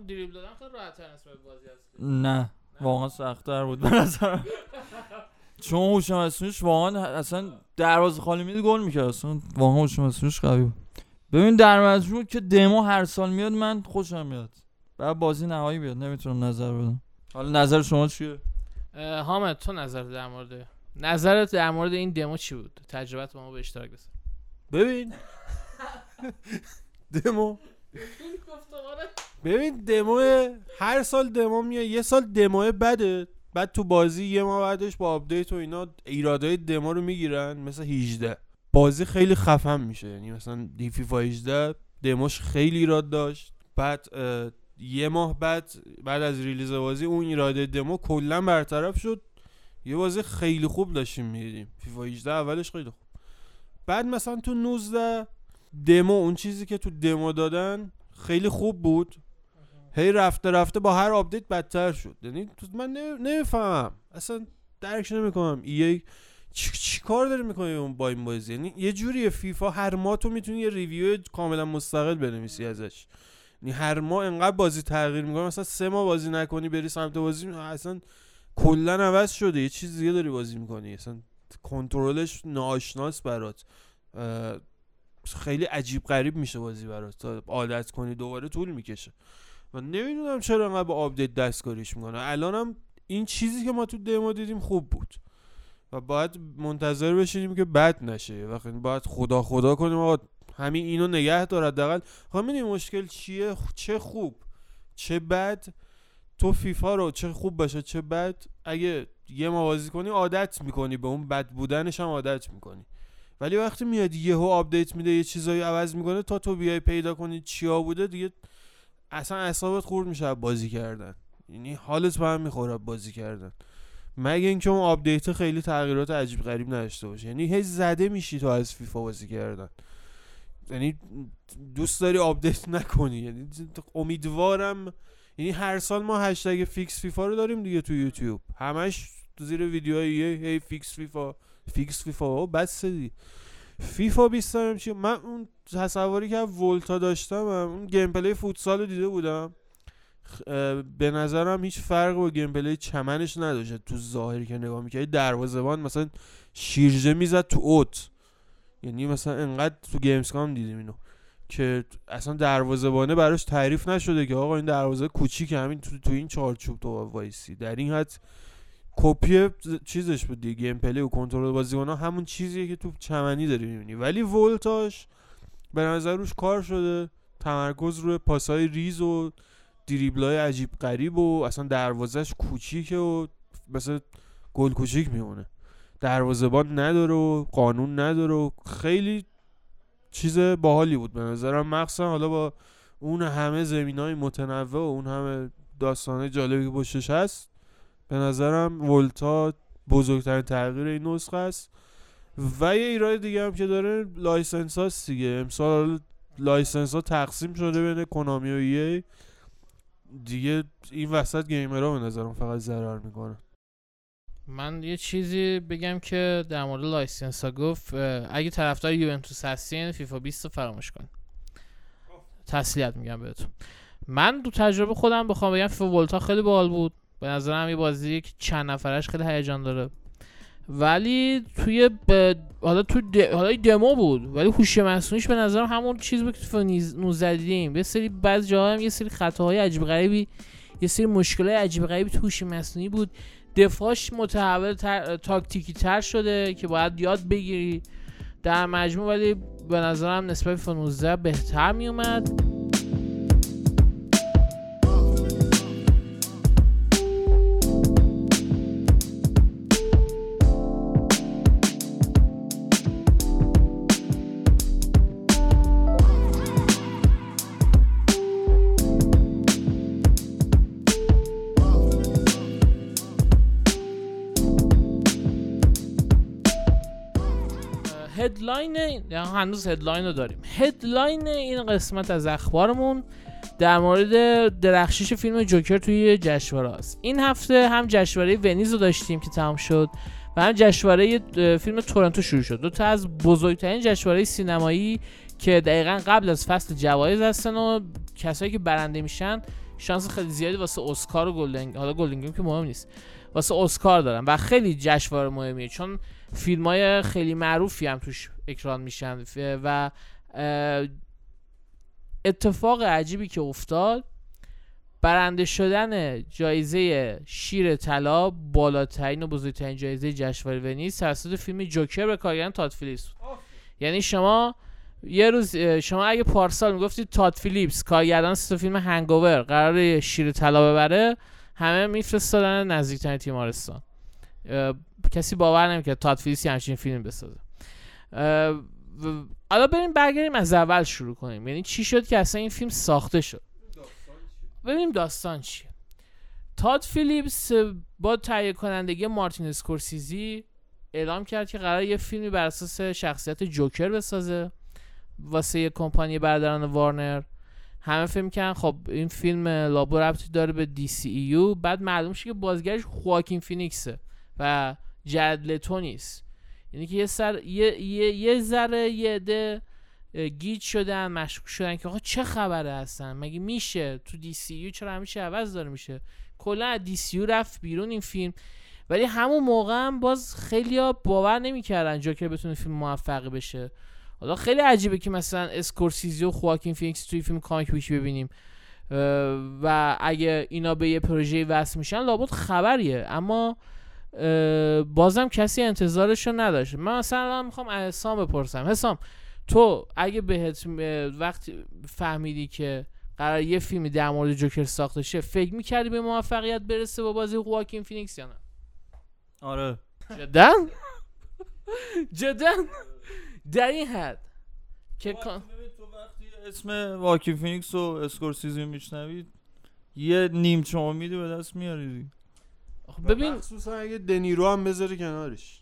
دریبل دادن خیلی راحت بازی نه. واقعا سختتر بود به نظرم. چون هوش مصنوعیش واقعا اصلا دروازه خالی میده گل می‌کرد. اصلا واقعا هوش مصنوعیش قوی بود. ببین در مجموع که دمو هر سال میاد من خوشم میاد. بعد بازی نهایی بیاد. نمی‌تونم نظر بدم. حالا نظر شما چیه؟ حامد تو نظر در مورد نظرت در مورد این دمو چی بود؟ تجربت ما به اشتراک بذار ببین. دمو. ببین دمو هر سال دمو میاد یه سال دمو بده. بعد تو بازی یه ماه بعدش با update و اینا ایرادای دمو رو می‌گیرن مثل 18 بازی خیلی خفن میشه یعنی مثلا فیفا 18 دموش خیلی ایراد داشت. بعد یه ماه بعد بعد از release بازی اون ایراده دمو کلا برطرف شد. یه بازی خیلی خوب داشتیم می‌دیدیم. فیفا 18 اولش خیلی خوب. بعد مثلا تو 19 دمو اون چیزی که تو دمو دادن خیلی خوب بود. هی رفته رفته با هر update بدتر شد. یعنی من نمی‌فهمم. اصلا درک نمی‌کنم. EA چی, چی کار داره می‌کنه اون با این بازی؟ یعنی یه جوری فیفا هر ماه تو می‌تونی یه review کاملا مستقل بنویسی ازش. یعنی هر ماه انقدر بازی تغییر می‌کنه مثلا سه ماه بازی نکنی بری سمت بازی اصلا کلا عوض شده. یه چیز دیگه داری بازی می‌کنی. اصلا کنترلش ناآشناس برات. خیلی عجیب غریب میشه بازی برات. تا عادت کنی دوباره طول می‌کشه. و نمی‌دونم چرا انقدر با آپدیت دستکاریش می‌کنه الانم این چیزی که ما تو دمو دیدیم خوب بود. و باید منتظر بشینیم که بد نشه. وقتی باید خدا خدا کنیم آقا همین اینو نگه دار حداقل. خب مشکل چیه؟ چه خوب چه بد؟ تو فیفا رو چه خوب باشه چه بد اگه یه ماه بازی کنی عادت می‌کنی به اون بد بودنش هم عادت می‌کنی. ولی وقتی میاد یهو update میده یه چیزایی عوض می‌کنه تا تو بیای پیدا کنی چیا بوده دیگه اصلا اعصابت خورد میشه از بازی کردن. یعنی حالت به هم می‌خوره از بازی کردن. مگه اینکه اون update خیلی تغییرات عجیب غریب نداشته باشه. یعنی هی زده میشی تو از فیفا بازی کردن. یعنی دوست داری update نکنی. یعنی امیدوارم یعنی هر سال ما هشتگ fix FIFA رو داریم دیگه تو یوتیوب. همش زیر ویدیوهای هی fix FIFA fix FIFA بس دی. فیفا 20 هم چی؟ من اون تصوری که Volta داشتم هم اون gameplay فوتسال رو دیده بودم. به نظرم هیچ فرق با gameplay چمنش نداشت. تو ظاهری که نگاه می‌کردی دروازه‌بان مثلا شیرجه می‌زد تو اوت. یعنی مثلا انقدر تو Gamescom دیدیم اینو. که اصلا دروازه‌بانه براش تعریف نشده که آقا این دروازه کوچیک همین تو, تو این چارچوب تو وایسی. در این حد کپی چیزش بود دیگه gameplay و کنترل بازیکن‌ها همون چیزیه که تو چمنی داری می‌بینی. ولی Volta ش به نظر روش کار شده. تمرکز روی پاسای ریز و دریبلای عجیب غریب و اصلا دروازش کوچیکه و مثل گل کوچیک میمونه. دروازه‌بان نداره و قانون نداره و خیلی چیز باحالی بود به نظرم. مخصوصا حالا با اون همه زمین های متنوع و اون همه داستانه جالبی که پشتش هست به نظرم Volta بزرگترین تغییر این نسخه است. و یه ایراد دیگه هم که داره license هاست دیگه. امسال license ها تقسیم شده بین Konami و EA دیگه این وسط gamer ها به نظرم فقط ضرر می‌کنه. من یه چیزی بگم که در مورد license ها گفت اگه طرفدار یوونتوس هستین فیفا 20 رو فراموش کن. تسلیت میگم بهتون. من دو تجربه خودم بخوام بگم فیفا Volta خیلی باحال بود. به نظرم یه بازی که چند نفرش خیلی هیجان داره. ولی توی ب... حالا تو د... حالا دمو بود ولی هوش مصنوعیش به نظرم همون چیز بود که تو فیفا 19 دیدیم. یه سری بعضی جاها هم یه سری خطاهای عجیب غریبی یه سری مشکلات عجیب غریبی تو هوش مصنوعی بود. دفاعش متحول تاکتیکی تر شده که باید یاد بگیری. در مجموع ولی به نظرم نسبت به فیفا 19 بهتر می اومد هنوز headline رو داریم. headline این قسمت از اخبارمون در مورد درخشش فیلم جوکر توی جشنواره است. این هفته هم جشنواره ونیز رو داشتیم که تمام شد و هم جشنواره فیلم تورنتو شروع شد. دو تا از بزرگترین جشنواره سینمایی که دقیقا قبل از فصل جوایز هستن و کسایی که برنده میشن شانس خیلی زیادی واسه اسکار و Golden حالا Golden که مهم نیست واسه اسکار دارن و خیلی جشنواره مهمیه. چون فیلم های خیلی معروفی هم توش اکران میشن و اتفاق عجیبی که افتاد برنده شدن جایزه شیر طلا بالاترین و بزرگترین جایزه جشنواره ونیز توسط فیلم جوکر به کارگردان تاد فیلیپس. یعنی شما یه روز شما اگه پارسال می‌گفتید تاد فیلیپس کارگردان سه فیلم هنگوور قرار شیر طلا ببره همه میفرستادن نزدیکترین تیمارستان. کسی باور نمی‌کرد تاد فیلیپس همچین فیلم بسازه. حالا بریم برگردیم از اول شروع کنیم. یعنی چی شد که اصلا این فیلم ساخته شد؟ ببینیم داستان چیه. تاد فیلیپس با تهیه کنندگی مارتین اسکورسیزی اعلام کرد که قرار یه فیلمی بر اساس شخصیت جوکر بسازه. واسه یه کمپانی برادران وارنر. همه فکر کردن. خب این فیلم لابد ربطی داره به DCEU بعد معلوم شد که بازیگرش خواکین فینیکسه و لتو نیست. یعنی که یه سر یه یه, یه ذره یه عده اه، گیج شدن مشکوک شدن که آقا چه خبره هستن؟ مگه میشه؟ تو DCU چرا همیشه عوض داره میشه؟ کلا DCU رفت بیرون این فیلم. ولی همون موقع هم باز خیلی باور نمی‌کردن جوکر بتونه فیلم موفقی بشه. حالا خیلی عجیبه که مثلا اسکورسیزی و خواکین فینیکس توی فیلم comic book ی ببینیم. و اگه اینا به یه پروژه وصل میشن لابد خبریه. اما بازم کسی انتظارش رو نداشت. من مثلا می‌خوام از حسام بپرسم. حسام تو اگه بهت وقتی فهمیدی که قرار یه فیلمی در مورد جوکر ساخته شه فکر می‌کردی به موفقیت برسه با بازی خواکین فینیکس یا نه؟ آره. جدا؟ جدا؟ در این حد که تو وقتی اسم واکین فینیکس و اسکورسیزی میشنوید یه نیم امیدی به دست میاری. خب ببین مخصوصا اگه دنیرو هم بذاره کنارش.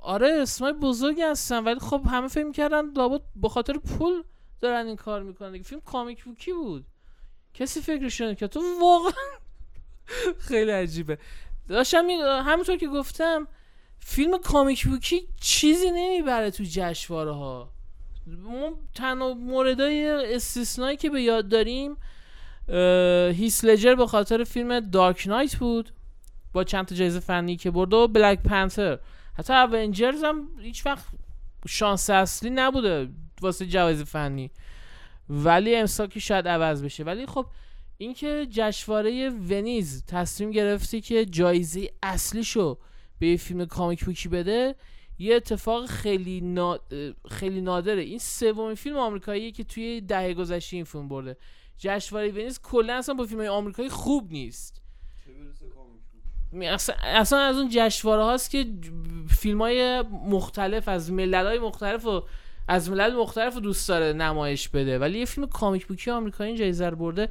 آره اسمای بزرگی هستن ولی خب همه فکر کردن لابد به خاطر پول دارن این کار می‌کنن دیگه. فیلم comic book ی بود؟ کسی فکرش که تو واقعا خیلی عجیبه. داشتم می- همونطور که گفتم فیلم کامیک بوکی چیزی نمی‌بره تو جشنواره ها ما تنها موردای استثنایی که به یاد داریم هیس لجر به خاطر فیلم دارک نایت بود. با چند تا جایزه فنی که برده و بلک پنتر حتی اونجرز هم هیچ وقت شانس اصلی نبوده واسه جوایز فنی. ولی امسال که شاید عوض بشه. ولی خب اینکه جشنواره ونیز تصمیم گرفتی که جایزه اصلیشو به یه فیلم کامیک بوکی بده یه اتفاق خیلی نا... خیلی نادره. این سومین فیلم آمریکاییه که توی دهه گذشته این فیلم برده. جشنواره ونیز کلا اصلا با فیلم آمریکایی خوب نیست. اصلا, از اون جشنواره هاست که فیلم های مختلف از ملل های مختلف و از ملل مختلف رو دوست داره نمایش بده. ولی یه فیلم کامیک بوکی آمریکایی جایزه رو برده.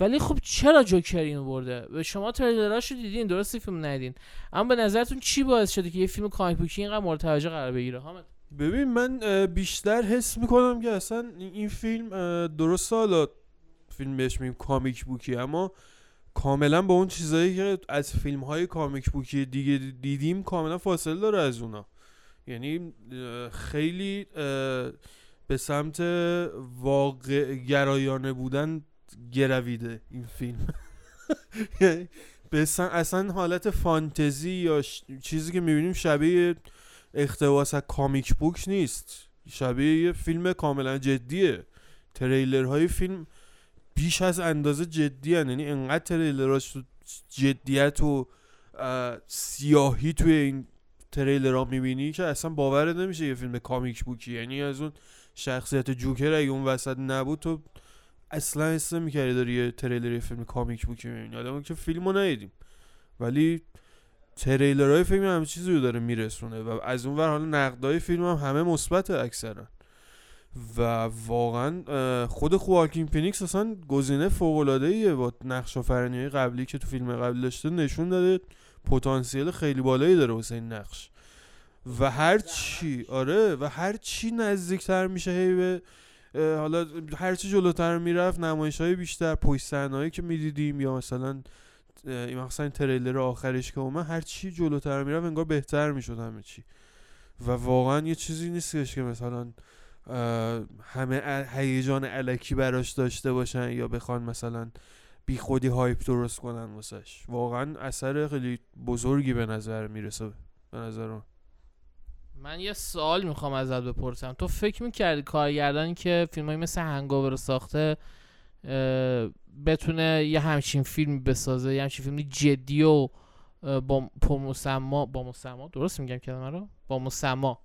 ولی خب چرا جوکر اینو برده؟ و شما تریلراشو دیدین درستی فیلم ندیدین اما به نظرتون چی باعث شده که یه فیلم کامیک بوکی اینقدر مورد توجه قرار بگیره؟ حامد. ببین من بیشتر حس می‌کنم که اصلا این فیلم درست حالا فیلم بهش میگیم کامیک بوکی اما کاملا با اون چیزایی که از فیلم های کامیک بوکی دیگه دیدیم کاملا فاصله داره از اونا. یعنی خیلی به سمت واقع گرایانه بودن گرویده این فیلم. یعنی اصلا حالت فانتزی یا چیزی که می‌بینیم شبیه اقتباس از کامیک بوک نیست. شبیه یه فیلم کاملا جدیه. تریلرهای فیلم بیش از اندازه جدی هن. یعنی انقدر تریلراش تو جدیت و اه، سیاهی توی این تریلرها می‌بینی که اصلا باور نمیشه یه فیلم comic book ی. یعنی از اون شخصیت جوکر اگه اون وسط نبود تو اصلا حس نمی‌کردی داری یه تریلر یه فیلم comic book ی می‌بینی. حالا که فیلم رو ندیدیم. ولی تریلرهای فیلم همه چیزی رو داره میرسونه و از اون ور حالا نقدای فیلم هم همه مثبت اکثرا. و واقعا خود خواکین فینیکس اصلا گزینه فوق العاده با نقش آفرینی قبلی که تو فیلم قبل داشته نشون داده پتانسیل خیلی بالایی داره واسه این نقش. و هر چی آره و هر چی نزدیکتر میشه هی به حالا هر چی جلوتر می‌رفت نمایش های بیشتر پشت صحنه‌ای که می‌دیدیم یا مثلا این مثلا تریلر آخرش که اومد هر چی جلوتر می‌رفت انگار بهتر می‌شد همه چی. و واقعا یه چیزی نیستش که مثلا همه هیجان علکی براش داشته باشن یا بخوان مثلا بی خودی هایپ درست کنن واسش. واقعا اثر خیلی بزرگی به نظر می‌رسه به نظر من. من یه سوال می‌خوام ازت بپرسم. تو فکر می‌کردی کارگردانی که فیلم مثل هنگاور رو ساخته بتونه یه همچین فیلم بسازه یه همچین فیلم جدی و با مسما با مسما؟ درست میگم کلمه رو؟ با مسما.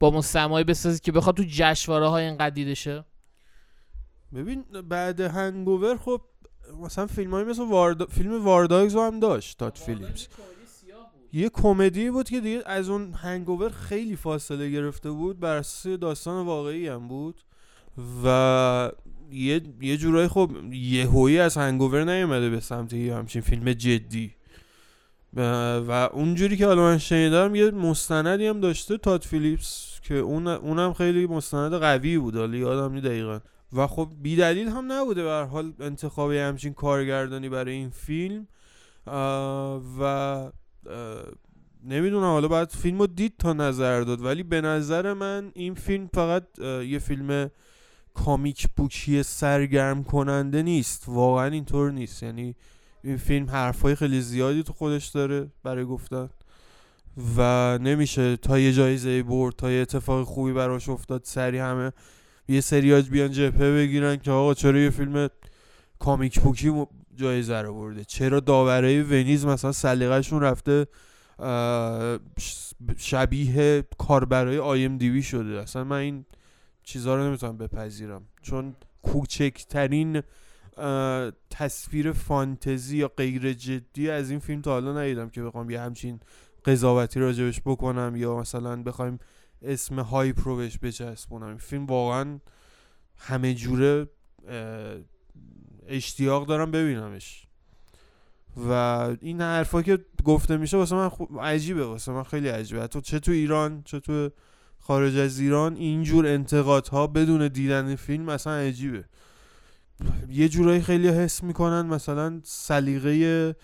با مسمایی بسازی که بخواد تو جشنواره های اینقدر دیده شه؟ ببین بعد هنگوور خب مثلا فیلم های مثل واردا... فیلم وارداگز رو هم داشت تات فیلیپس یه کمدی بود که دیگه از اون هنگوور خیلی فاصله گرفته بود بر اساس داستان واقعی هم بود. و یه یه جورایی خب یهویی از هنگوور نیومده به سمت یه همچین فیلم جدی. و اونجوری که حالا من شنیدم یه مستندی هم داشته تات فیلیپس که اون اونم خیلی مستند قوی بود حالا یادم نی دقیقا. و خب بی دلیل هم نبوده به حال انتخاب همچین کارگردانی برای این فیلم. و نمی‌دونم حالا باید فیلم رو دید تا نظر داد ولی به نظر من این فیلم فقط یه فیلم کامیک بوکی سرگرم کننده نیست. واقعا اینطور نیست. یعنی این فیلم حرفای خیلی زیادی تو خودش داره برای گفتن. و نمیشه تا یه جایزه برد تا یه اتفاق خوبی براش افتاد سری همه یه سریاج بیان جبهه بگیرن که آقا چرا یه فیلم کامیک بوکی جایزه رو برده چرا داورای ونیز مثلا سلیقه‌شون رفته شبیه کاربرای آی ام دی شده؟ اصلا من این چیزها رو نمی‌تونم بپذیرم. چون کوچکترین تصویر فانتزی یا غیر جدی از این فیلم تا حالا ندیدم که بخوام یه همچین قضاوتی راجبش بکنم یا مثلا بخوایم اسم هایپ رو بهش بچسبونم. این فیلم واقعا همه جوره اشتیاق دارم ببینمش. و این حرفا که گفته میشه واسه من خوب عجیبه واسه من خیلی عجیبه. حتی چه تو ایران چه تو خارج از ایران اینجور انتقادها بدون دیدن فیلم اصلا عجیبه. یه جورایی خیلی حس می‌کنن مثلا سلیقه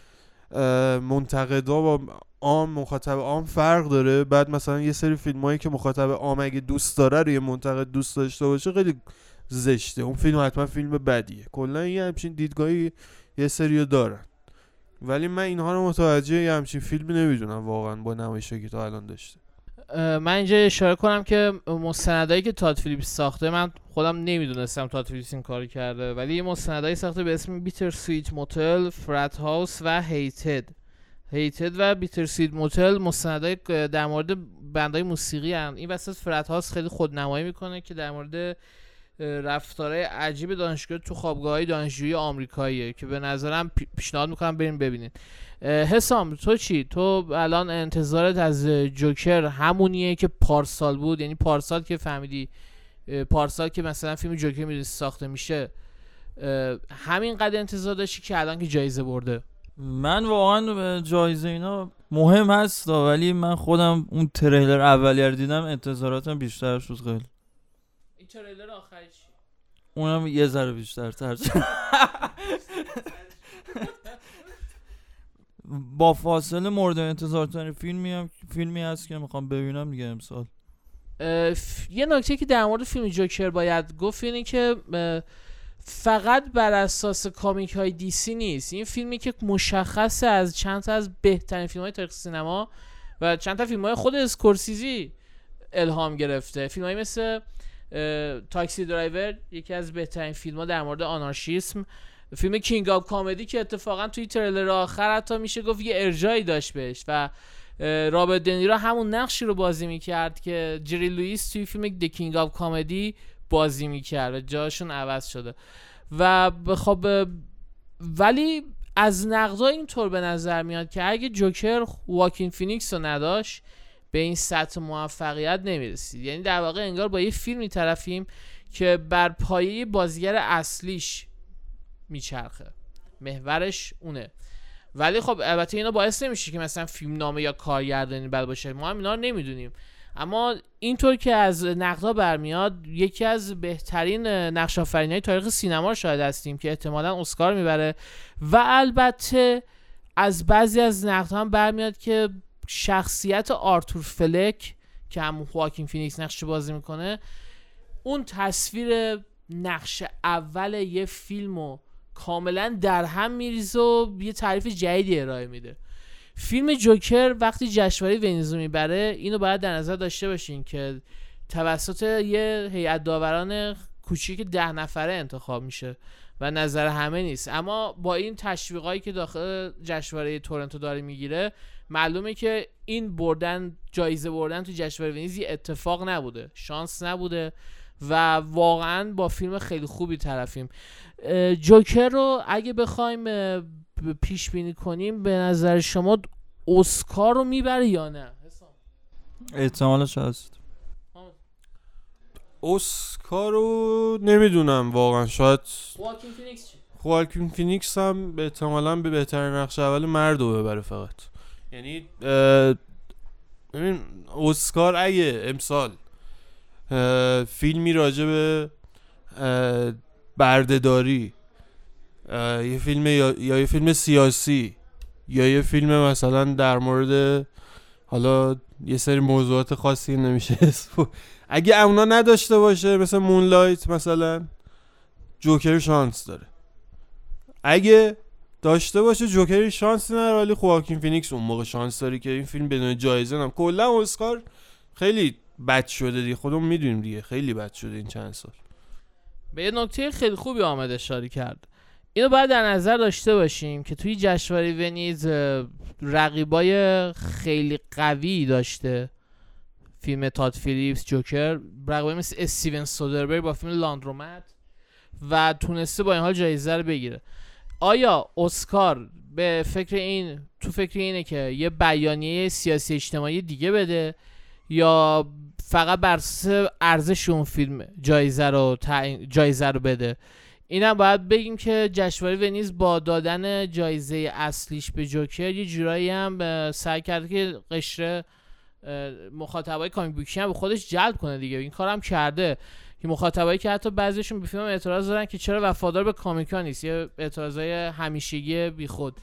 منتقدا با عام مخاطب عام فرق داره. بعد مثلا یه سری فیلم هایی که مخاطب عام اگه دوست داره رو یه منتقد دوست داشته باشه خیلی زشته. اون فیلم حتما فیلم بدیه. کلا یه همچین دیدگاهی یه سری دارن. ولی من اینها رو متوجه یه همچین فیلمی نمی‌دونم واقعا با نمایشی که تا الان داشته. من اینجا اشاره کنم که مستندایی که تاد فیلیپس ساخته من خودم نمی‌دونستم تاد فیلیپس این کار کرده ولی یه مستندایی ساخته به اسم بیتر سویت موتل فرات هاوس و هیتد Hated و Bittersweet Motel مستندای در مورد بندهای موسیقی هن. این وسط Frat House خیلی خودنمایی می‌کنه که در مورد رفتارهای عجیب دانشگاه تو خوابگاه های دانشجویی آمریکاییه که به نظرم پی- پیشنهاد می‌کنم بریم ببینید اه، حسام تو چی؟ تو الان انتظارت از جوکر همونیه که پارسال بود؟ یعنی پارسال که فهمیدی پارسال که مثلا فیلم جوکر می‌دونی ساخته میشه اه، همین قدر انتظار داشتی که الان که جایزه برده؟ من واقعا جایزه اینا مهم هست ولی من خودم اون تریلر اولیه دیدم انتظاراتم بیشتر شد خیلی. تریلر آخرش اونم یه ذره بیشتر تر با فاصله مورد انتظار ترین فیلمی هم فیلمی هست که می‌خوام ببینم دیگه امسال. یه نکته که در مورد فیلم جوکر باید گفت اینه که فقط بر اساس comic های DC نیست. این فیلمی که مشخصه از چند تا از بهترین فیلم های تاریخ سینما و چند تا فیلم های خود اسکورسیزی الهام گرفته. فیلم های مثل Taxi Driver یکی از بهترین فیلم ها در مورد آنارشیسم. فیلم King of Comedy که اتفاقا توی تریلر آخر حتی میشه گفت یه ارجاعی داشت بهش و رابرت دنیرو همون نقشی رو بازی می‌کرد که جری لوئیس توی فیلم The King of Comedy بازی می‌کرد و جاشون عوض شده. و خب ولی از نقدا اینطور به نظر میاد که اگه جوکر واکین فینیکس رو نداشت به این سطح موفقیت نمی‌رسید. یعنی در واقع انگار با یه فیلمی طرفیم که بر پایه بازیگر اصلیش میچرخه. محورش اونه. ولی خب البته اینا باعث نمیشه که مثلا فیلم نامه یا کارگردانی بد باشه. ما هم اینا رو نمی‌دونیم. اما اینطور که از نقدها برمیاد یکی از بهترین نقش های تاریخ سینما شاید هستیم که احتمالا اسکار می‌بره. و البته از بعضی از نقدها هم برمیاد که شخصیت آرتور فلک که هم خواکین فینیکس نقش بازی می‌کنه اون تصویر نقش اول یه فیلم رو کاملا در هم میریزه و یه تعریف جدیدی ارائه میده. فیلم جوکر وقتی جشنواره ونیزو می‌بره اینو باید در نظر داشته باشین که توسط یه هیئت داوران کوچیک ده نفره انتخاب میشه و نظر همه نیست. اما با این تشویقایی که داخل جشنواره تورنتو داره می‌گیره معلومه که این بردن جایزه بردن تو جشنواره ونیزی اتفاق نبوده. شانس نبوده و واقعا با فیلم خیلی خوبی طرفیم. جوکر رو اگه بخوایم پیش بینی کنیم به نظر شما اسکار رو می‌بره یا نه؟ احتمالش هست اسکار رو نمی‌دونم واقعا. شاید خواکین فینیکس هم به احتمالا به بهترین نقش اول مرد رو ببره فقط. یعنی ببین اسکار اگه امسال فیلمی راجع به بردهداری یه فیلم یا, یه فیلم سیاسی یا یه فیلم مثلا در مورد حالا یه سری موضوعات خاصی نمیشه اگه اونا نداشته باشه مثل Moonlight مثلا جوکر شانس داره. اگه داشته باشه جوکری شانس نداره ولی خواکین فینیکس اون موقع شانس داره که این فیلم بدون جایزه نم. کلا اسکار خیلی بد شده دیگه. خودمون می‌دونیم دیگه. خیلی بد شده این چند سال. به یه نکته خیلی خوبی آمد اشاره کرد. اینو باید در نظر داشته باشیم که توی جشنواره ونیز رقیبای خیلی قوی داشته فیلم تاد فیلیپس جوکر. رقیبای مثل استیون سودربری با فیلم لاندرومت و تونسته با این حال جایزه رو بگیره. آیا اسکار به فکر این تو فکر اینه که یه بیانیه سیاسی اجتماعی دیگه بده یا فقط بر ارزش اون فیلم جایزه رو جایزه رو بده؟ اینم باید بگیم که جشنواره ونیز با دادن جایزه اصلیش به جوکر یه جورایی هم سعی کرده که قشر مخاطبای کامیک بوکی هم به خودش جلب کنه دیگه. این کارم کرده. که مخاطبایی که حتی بعضیشون به فیلم اعتراض دارن که چرا وفادار به کامیکا نیست یه اعتراضای همیشگی بیخود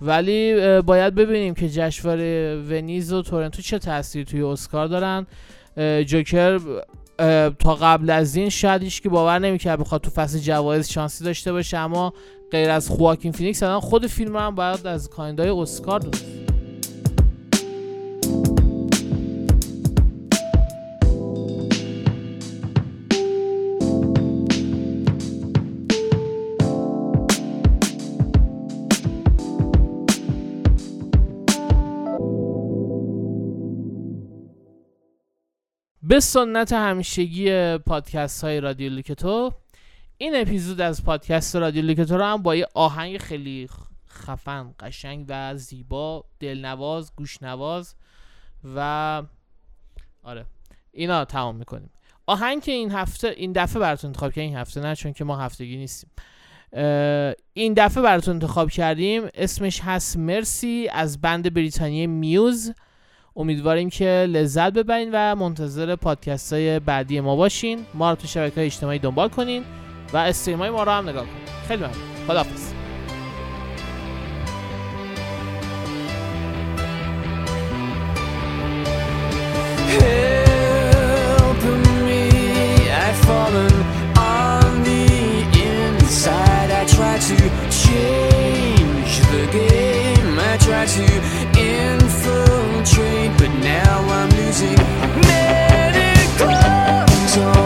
ولی باید ببینیم که جشنواره ونیز و تورنتو چه تاثیری توی اسکار دارن. جوکر تا قبل از این شاید که باور نمی‌کرد بخواد تو فصل جوایز شانسی داشته باشه اما غیر از خواکین فینیکس الان خود فیلم هم باید از کاندیدای اسکار دونست. به سنت همیشگی پادکست های رادیو لیکتو. این اپیزود از پادکست رادیو لیکتو رو هم با یه آهنگ خیلی خفن قشنگ و زیبا دلنواز گوشنواز و آره اینا تمام می‌کنیم. آهنگ که این هفته این دفعه براتون انتخاب کردیم این هفته نه چون که ما هفتگی نیستیم. این دفعه براتون انتخاب کردیم. اسمش هست مرسی از بند بریتانیای میوز. امیدواریم که لذت ببرین و منتظر پادکست های بعدی ما باشین ما رو تو شبکه های اجتماعی دنبال کنین و استریم های ما رو هم نگاه کنین خیلی ممنون خداحافظ to change the game. I try to influence. train, but now I'm losing medical. So